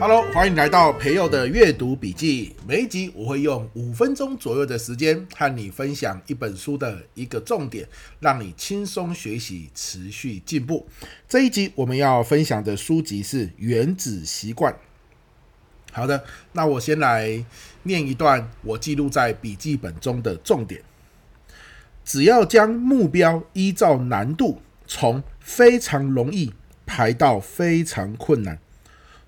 Hello，欢迎来到培祐的阅读笔记。每一集我会用五分钟左右的时间和你分享一本书的一个重点，让你轻松学习，持续进步。这一集我们要分享的书籍是《原子习惯》。好的，那我先来念一段我记录在笔记本中的重点。只要将目标依照难度从非常容易排到非常困难，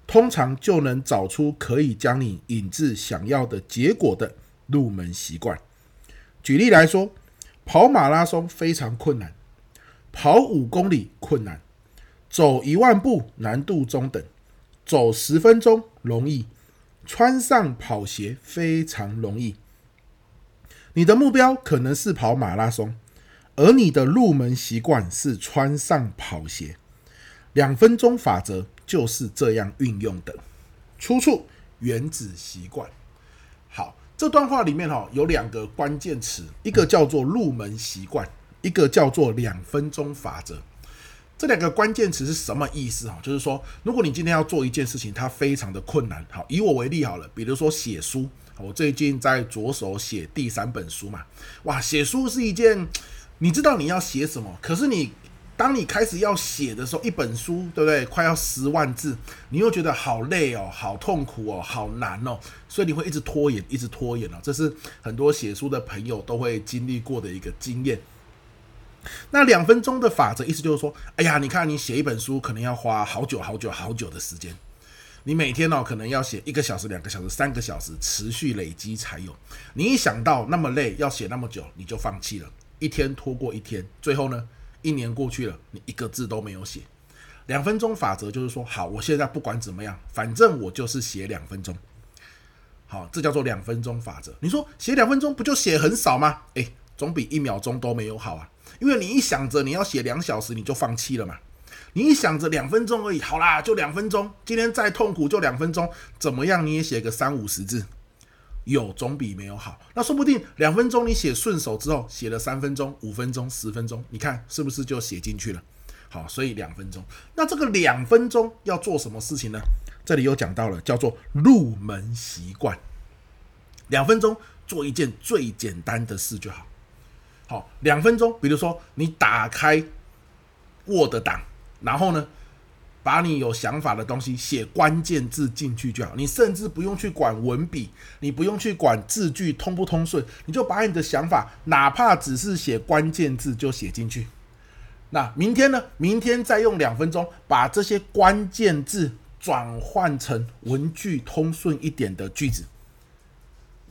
通常就能找出可以将你引至想要的结果的入门习惯。举例来说，跑马拉松非常困难，跑五公里困难，走一万步难度中等，走十分钟容易，穿上跑鞋非常容易。你的目标可能是跑马拉松，而你的入门习惯是穿上跑鞋。两分钟法则就是这样运用的。出处《原子习惯》。好，这段话里面哈有两个关键词，一个叫做入门习惯，一个叫做两分钟法则。这两个关键词是什么意思哈？就是说，如果你今天要做一件事情，它非常的困难。好，以我为例好了，比如说写书。我最近在着手写第三本书嘛，哇，写书是一件，你知道你要写什么，可是你当你开始要写的时候，一本书对不对？快要十万字，你又觉得好累哦，好痛苦哦，好难哦，所以你会一直拖延，一直拖延哦。这是很多写书的朋友都会经历过的一个经验。那两分钟的法则，意思就是说，哎呀，你看你写一本书可能要花好久好久好久的时间。你每天哦，可能要写一个小时、两个小时、三个小时，持续累积才有。你一想到那么累，要写那么久，你就放弃了，一天拖过一天，最后呢，一年过去了，你一个字都没有写。两分钟法则就是说，好，我现在不管怎么样，反正我就是写两分钟。好，这叫做两分钟法则。你说写两分钟不就写很少吗？诶，总比一秒钟都没有好啊。因为你一想着你要写两小时，你就放弃了嘛。你一想着两分钟而已，好啦，就两分钟。今天再痛苦就两分钟，怎么样？你也写个三五十字，有总比没有好。那说不定两分钟你写顺手之后，写了三分钟、五分钟、十分钟，你看是不是就写进去了？好，所以两分钟。那这个两分钟要做什么事情呢？这里又讲到了，叫做入门习惯。两分钟做一件最简单的事就好。好，两分钟，比如说你打开 Word 档。然后呢，把你有想法的东西写关键字进去就好。你甚至不用去管文笔，你不用去管字句通不通顺，你就把你的想法，哪怕只是写关键字就写进去。那明天呢？明天再用两分钟把这些关键字转换成文句通顺一点的句子。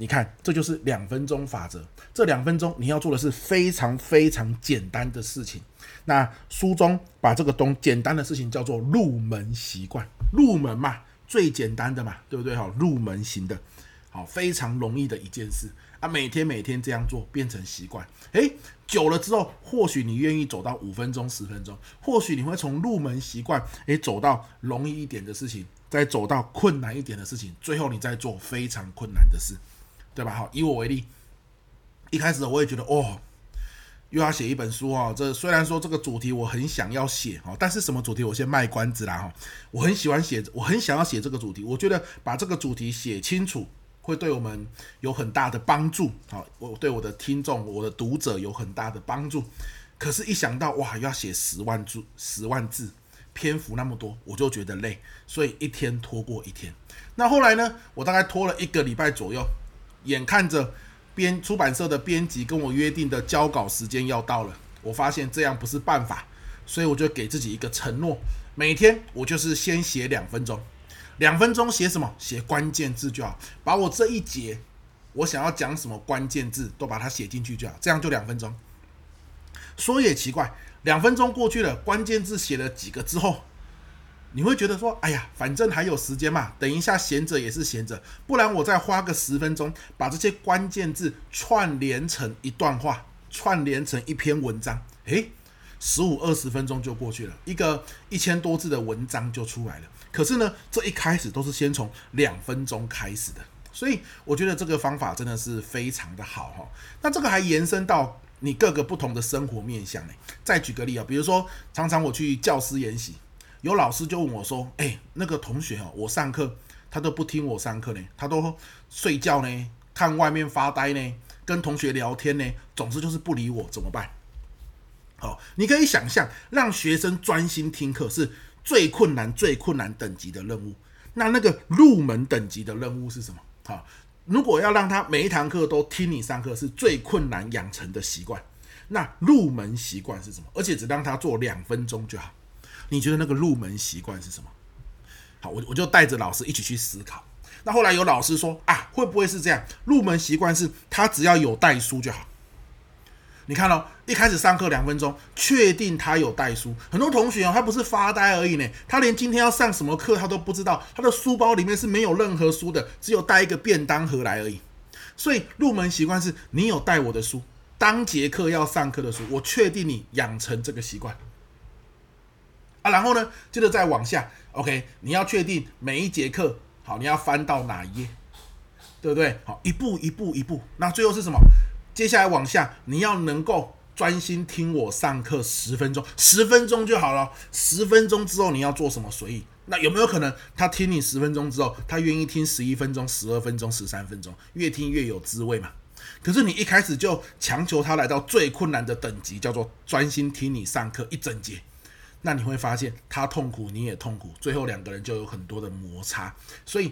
你看，这就是两分钟法则。这两分钟你要做的是非常非常简单的事情。那书中把这个东简单的事情叫做入门习惯，入门嘛，最简单的嘛，对不对？好，入门型的，好，非常容易的一件事啊。每天每天这样做，变成习惯。诶，久了之后，或许你愿意走到五分钟、十分钟，或许你会从入门习惯，诶，走到容易一点的事情，再走到困难一点的事情，最后你再做非常困难的事。对吧？好，以我为例，一开始我也觉得哦，又要写一本书哦。这虽然说这个主题我很想要写哦，但是什么主题我先卖关子啦哈。我很喜欢写，我很想要写这个主题。我觉得把这个主题写清楚，会对我们有很大的帮助。好，我对我的听众、我的读者有很大的帮助。可是，一想到哇，又要写十万字、十万字，篇幅那么多，我就觉得累，所以一天拖过一天。那后来呢？我大概拖了一个礼拜左右。眼看着编出版社的编辑跟我约定的交稿时间要到了，我发现这样不是办法，所以我就给自己一个承诺：每天我就是先写两分钟，两分钟写什么？写关键字就好，把我这一节我想要讲什么关键字都把它写进去就好，这样就两分钟。说也奇怪，两分钟过去了，关键字写了几个之后。你会觉得说，哎呀，反正还有时间嘛，等一下闲着也是闲着，不然我再花个十分钟，把这些关键字串联成一段话，串联成一篇文章，诶，十五二十分钟就过去了，一个一千多字的文章就出来了。可是呢，这一开始都是先从两分钟开始的，所以我觉得这个方法真的是非常的好哈。那这个还延伸到你各个不同的生活面向呢。再举个例啊，比如说常常我去教师研习。有老师就问我说：“哎，那个同学哦，我上课他都不听我上课呢，他都睡觉呢，看外面发呆呢，跟同学聊天呢，总之就是不理我，怎么办？好，你可以想象，让学生专心听课是最困难、最困难等级的任务。那那个入门等级的任务是什么？好，如果要让他每一堂课都听你上课，是最困难养成的习惯。那入门习惯是什么？而且只让他做两分钟就好。你觉得那个入门习惯是什么？好，我我就带着老师一起去思考。那后来有老师说啊，会不会是这样？入门习惯是他只要有带书就好。你看哦，一开始上课两分钟，确定他有带书。很多同学哦，他不是发呆而已呢，他连今天要上什么课他都不知道，他的书包里面是没有任何书的，只有带一个便当盒来而已。所以入门习惯是你有带我的书，当节课要上课的书，我确定你养成这个习惯。啊，然后呢，接着再往下，OK，你要确定每一节课，好，你要翻到哪一页，对不对？好，一步一步一步，那最后是什么？接下来往下，你要能够专心听我上课十分钟，十分钟就好了。十分钟之后你要做什么随意？那有没有可能他听你十分钟之后，他愿意听十一分钟、十二分钟、十三分钟，越听越有滋味嘛？可是你一开始就强求他来到最困难的等级，叫做专心听你上课一整节。那你会发现他痛苦，你也痛苦，最后两个人就有很多的摩擦。所以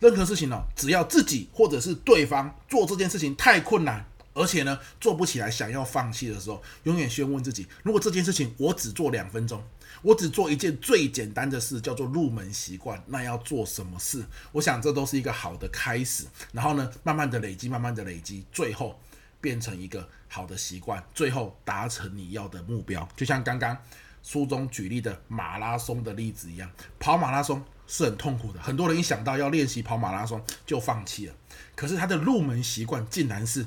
任何事情呢，只要自己或者是对方做这件事情太困难，而且呢做不起来，想要放弃的时候，永远先问自己：如果这件事情我只做两分钟，我只做一件最简单的事，叫做入门习惯，那要做什么事？我想这都是一个好的开始。然后呢，慢慢的累积，慢慢的累积，最后变成一个好的习惯，最后达成你要的目标。就像刚刚。书中举例的马拉松的例子一样，跑马拉松是很痛苦的，很多人一想到要练习跑马拉松就放弃了。可是他的入门习惯竟然是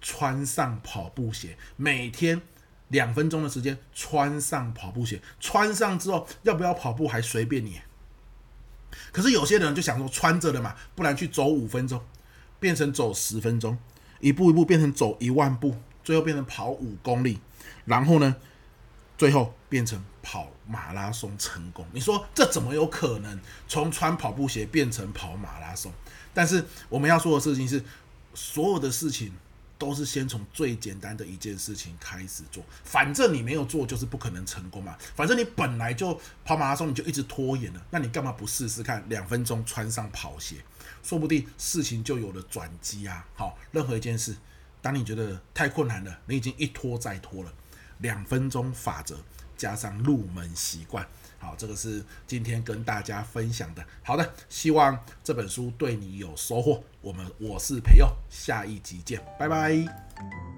穿上跑步鞋，每天两分钟的时间穿上跑步鞋，穿上之后要不要跑步还随便你。可是有些人就想说穿着的嘛，不然去走五分钟，变成走十分钟，一步一步变成走一万步，最后变成跑五公里，然后呢，最后变成跑马拉松成功，你说这怎么有可能从穿跑步鞋变成跑马拉松？但是我们要说的事情是，所有的事情都是先从最简单的一件事情开始做，反正你没有做就是不可能成功嘛。反正你本来就跑马拉松你就一直拖延了，那你干嘛不试试看两分钟穿上跑鞋，说不定事情就有了转机啊。好，任何一件事，当你觉得太困难了，你已经一拖再拖了。两分钟法则加上入门习惯，好，这个是今天跟大家分享的。好的，希望这本书对你有收获。我们我是培佑，下一集见，拜拜。